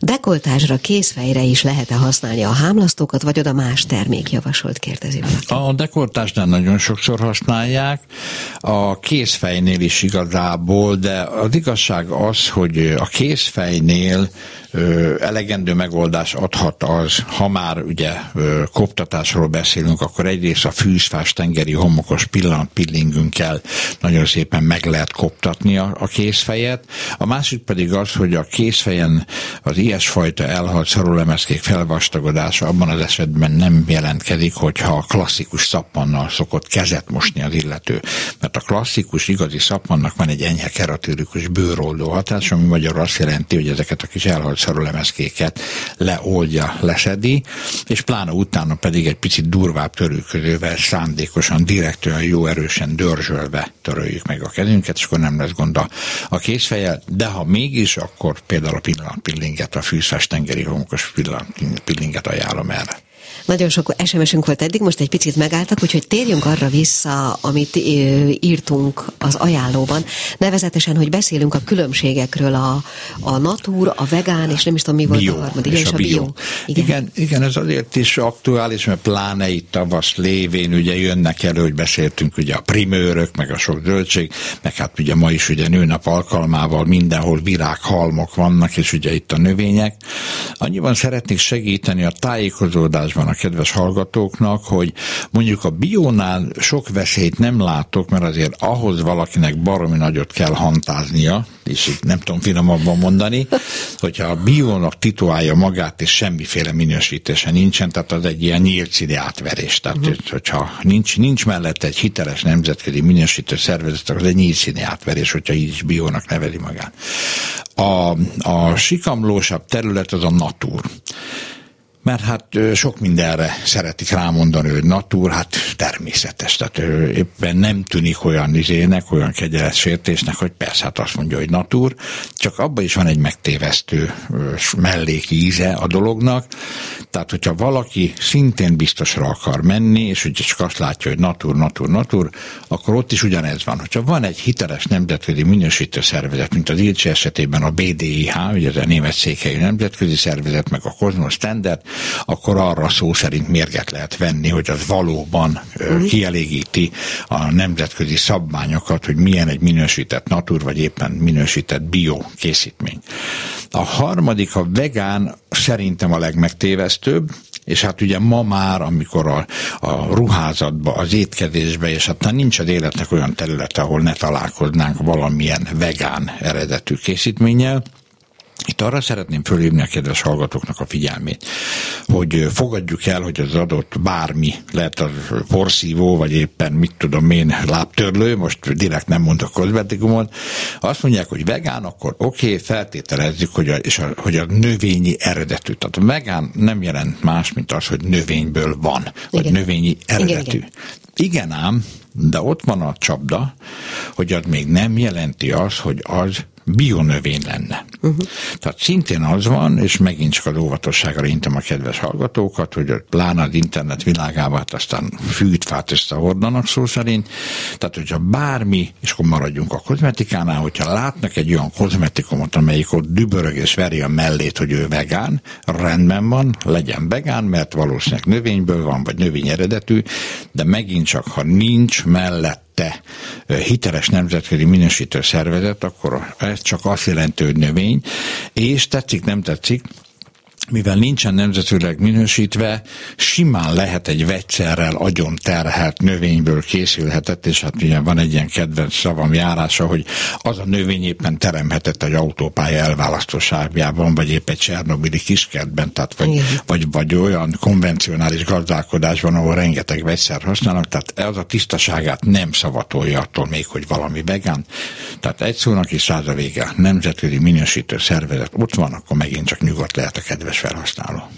Dekoltásra, készfejre is lehet-e használni a hámlasztókat, vagy oda más termék javasolt, kérdezi valaki. A dekoltásnál nagyon sokszor használják, a készfejnél is igazából, de az igazság az, hogy a készfejnél elegendő megoldás adhat az, ha már ugye koptatásról beszélünk, akkor egyrészt a fűzfás tengeri homokos pillanat pillingünkkel nagyon szépen meg lehet koptatni a, a készfejet. A másik pedig az, hogy a készfejen az ilyesfajta elhalt szarulemezkék felvastagodása abban az esetben nem jelentkezik, hogyha a klasszikus szappannal szokott kezet mosni az illető. Mert a klasszikus igazi szappannak van egy enyhe keratőrikus bőroldó hatás, ami magyarul azt jelenti, hogy ezeket a kis elhalt szarulemezkéket leoldja, leszedi, és pláne utána pedig egy picit durvább törőközővel szándékosan, direkt olyan jó erősen dörzsölve töröljük meg a kezünket, és akkor nem lesz gond a, a készfejel, de ha mégis, akkor például a pillanatpillinget, a fűszes tengeri homokos pillanatpillinget ajánlom erre. Nagyon sok SMS-ünk volt eddig, most egy picit megálltak, úgyhogy térjünk arra vissza, amit írtunk az ajánlóban. Nevezetesen, hogy beszélünk a különbségekről, a, a natur, a vegán, és nem is tudom, mi volt bio, a harmadik, és, és a bio. bio. Igen. igen. igen, ez azért is aktuális, mert pláne itt tavasz lévén ugye jönnek elő, hogy beszéltünk ugye a primőrök, meg a sok zöldség, meg hát ugye ma is ugye nőnap alkalmával mindenhol virághalmok vannak, és ugye itt a növények. Annyiban szeretnék segíteni a tájékozódásban a kedves hallgatóknak, hogy mondjuk a biónál sok veszélyt nem látok, mert azért ahhoz valakinek baromi nagyot kell hantáznia, és itt nem tudom finomabban mondani, hogyha a biónak titulálja magát, és semmiféle minősítése nincsen, tehát az egy ilyen nyílt színi átverés. Tehát, uh-huh. hogyha nincs, nincs mellett egy hiteles nemzetközi minősítő szervezet, az egy nyílt színi átverés, hogyha így is biónak neveli magát. A, a sikamlósabb terület az a natúr mert hát sok mindenre szeretik rámondani, hogy natur, hát természetes, tehát éppen nem tűnik olyan izének, olyan kegyeletsértésnek, hogy persze hát azt mondja, hogy natur, csak abban is van egy megtévesztő melléki íze a dolognak, tehát hogyha valaki szintén biztosra akar menni, és hogy csak azt látja, hogy natur, natur, natur, akkor ott is ugyanez van. Hogyha van egy hiteles nemzetközi minősítő szervezet, mint az ILCS esetében a BDIH, ugye ez a német székhelyű nemzetközi szervezet, meg a Cosmos Standard, akkor arra szó szerint mérget lehet venni, hogy az valóban uh-huh. kielégíti a nemzetközi szabványokat, hogy milyen egy minősített natur, vagy éppen minősített bio készítmény. A harmadik, a vegán szerintem a legmegtévesztőbb, és hát ugye ma már, amikor a, a ruházatba, az étkezésbe, és hát nincs az életnek olyan területe, ahol ne találkoznánk valamilyen vegán eredetű készítménnyel, itt arra szeretném fölhívni a kedves hallgatóknak a figyelmét, hogy fogadjuk el, hogy az adott bármi, lehet a porszívó, vagy éppen mit tudom én, lábtörlő, most direkt nem mondok kozmetikumot, azt mondják, hogy vegán, akkor oké, okay, feltételezzük, hogy a, és a, hogy a növényi eredetű. Tehát a vegán nem jelent más, mint az, hogy növényből van, vagy igen. növényi eredetű. Igen, igen. igen ám, de ott van a csapda, hogy az még nem jelenti azt, hogy az bionövény lenne. Uh-huh. Tehát szintén az van, és megint csak az óvatosságra intem a kedves hallgatókat, hogy pláne az internet világában hát aztán fűtfát összehordanak szó szerint. Tehát, hogyha bármi, és akkor maradjunk a kozmetikánál, hogyha látnak egy olyan kozmetikumot, amelyik ott dübörög és veri a mellét, hogy ő vegán, rendben van, legyen vegán, mert valószínűleg növényből van, vagy növény eredetű, de megint csak, ha nincs mellett te hiteles nemzetközi minősítő szervezet, akkor ez csak azt jelenti, hogy növény, és tetszik, nem tetszik, mivel nincsen nemzetűleg minősítve, simán lehet egy vegyszerrel agyon terhelt növényből készülhetett, és hát ugye van egy ilyen kedvenc szavam járása, hogy az a növény éppen teremhetett egy autópálya elválasztóságában, vagy épp egy Csernobili kiskertben, tehát vagy, vagy, vagy olyan konvencionális gazdálkodásban, ahol rengeteg vegyszer használnak, tehát az a tisztaságát nem szavatolja attól még, hogy valami vegán. Tehát egy szónak is száz a vége. Nemzetközi minősítő szervezet ott van, akkor megint csak nyugodt lehet a kedves kedves felhasználó.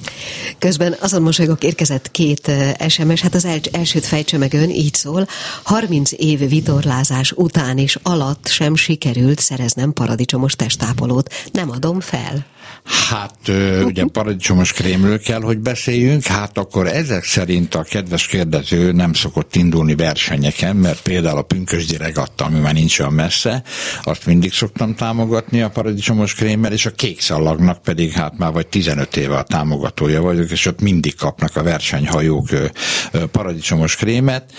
Közben azon mosolygok érkezett két SMS, hát az elsőt fejtse meg ön, így szól. 30 év vitorlázás után és alatt sem sikerült szereznem paradicsomos testápolót. Nem adom fel. Hát ugye paradicsomos krémről kell, hogy beszéljünk, hát akkor ezek szerint a kedves kérdező nem szokott indulni versenyeken, mert például a pünkösdi regatta, ami már nincs olyan messze, azt mindig szoktam támogatni a paradicsomos krémmel, és a kék szallagnak pedig hát már vagy 15 éve a támogatója vagyok, és ott mindig kapnak a versenyhajók paradicsomos krémet.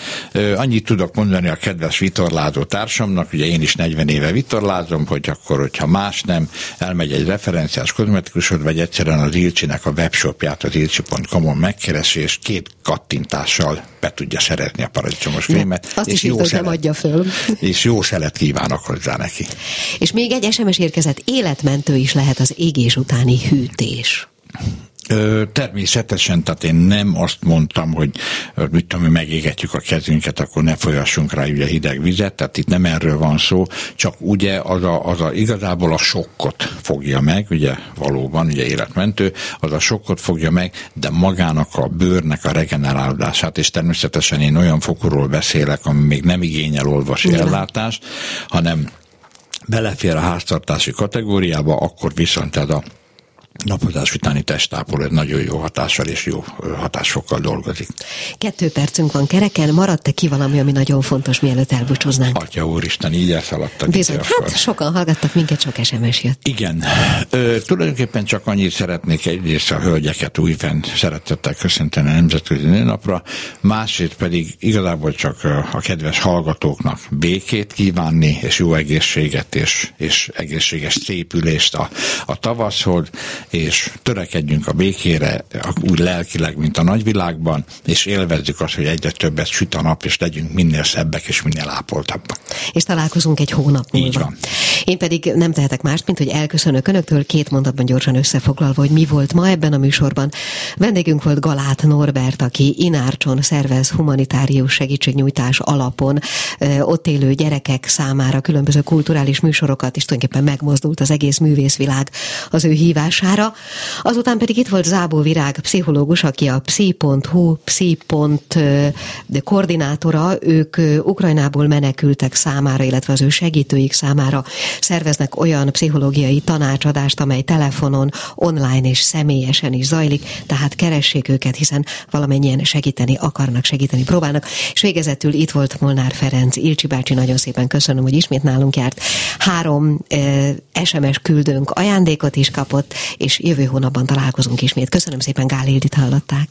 Annyit tudok mondani a kedves vitorlázó társamnak, ugye én is 40 éve vitorlázom, hogy akkor, hogyha más nem, elmegy egy referenciás kozmetikusod, vagy egyszerűen az Ilcsinek a webshopját, az ilcsi.com-on megkeresi, és két kattintással be tudja szeretni a paradicsomos fémet. Azt és is jó szelet, nem adja föl. És jó szelet kívánok hozzá neki. És még egy SMS érkezett, életmentő is lehet az égés utáni hűtés. Természetesen, tehát én nem azt mondtam, hogy mit tudom, hogy megégetjük a kezünket, akkor ne folyassunk rá ugye hideg vizet, tehát itt nem erről van szó, csak ugye az a, az a igazából a sokkot fogja meg, ugye valóban, ugye életmentő, az a sokkot fogja meg, de magának a bőrnek a regenerálódását, és természetesen én olyan fokorról beszélek, ami még nem igényel olvasi ellátást, hanem belefér a háztartási kategóriába, akkor viszont ez a napozás utáni testápoló egy nagyon jó hatással és jó hatásfokkal dolgozik. Kettő percünk van kereken, maradt-e ki valami, ami nagyon fontos, mielőtt elbúcsúznánk? Atya úristen, így elszaladtak. Bizony, hát akkor. sokan hallgattak minket, sok SMS jött. Igen, Ö, tulajdonképpen csak annyit szeretnék egyrészt a hölgyeket újfent szeretettel köszönteni a Nemzetközi Nőnapra, másrészt pedig igazából csak a kedves hallgatóknak békét kívánni, és jó egészséget, és, és egészséges szépülést a, a tavaszhoz, és törekedjünk a békére, úgy lelkileg, mint a nagyvilágban, és élvezzük azt, hogy egyre többet süt a nap, és legyünk minél szebbek és minél ápoltabbak. És találkozunk egy hónap múlva. Így van. Én pedig nem tehetek mást, mint hogy elköszönök önöktől két mondatban gyorsan összefoglalva, hogy mi volt ma ebben a műsorban. Vendégünk volt Galát Norbert, aki Inárcson szervez humanitárius segítségnyújtás alapon ott élő gyerekek számára különböző kulturális műsorokat, és tulajdonképpen megmozdult az egész művészvilág az ő hívására javítására. Azután pedig itt volt Zábó Virág, pszichológus, aki a psi.hu, psi. koordinátora. Ők Ukrajnából menekültek számára, illetve az ő segítőik számára szerveznek olyan pszichológiai tanácsadást, amely telefonon, online és személyesen is zajlik, tehát keressék őket, hiszen valamennyien segíteni akarnak, segíteni próbálnak. És végezetül itt volt Molnár Ferenc, Ilcsi bácsi, nagyon szépen köszönöm, hogy ismét nálunk járt. Három eh, SMS küldőnk ajándékot is kapott, és jövő hónapban találkozunk ismét. Köszönöm szépen, Gál Ildit hallották.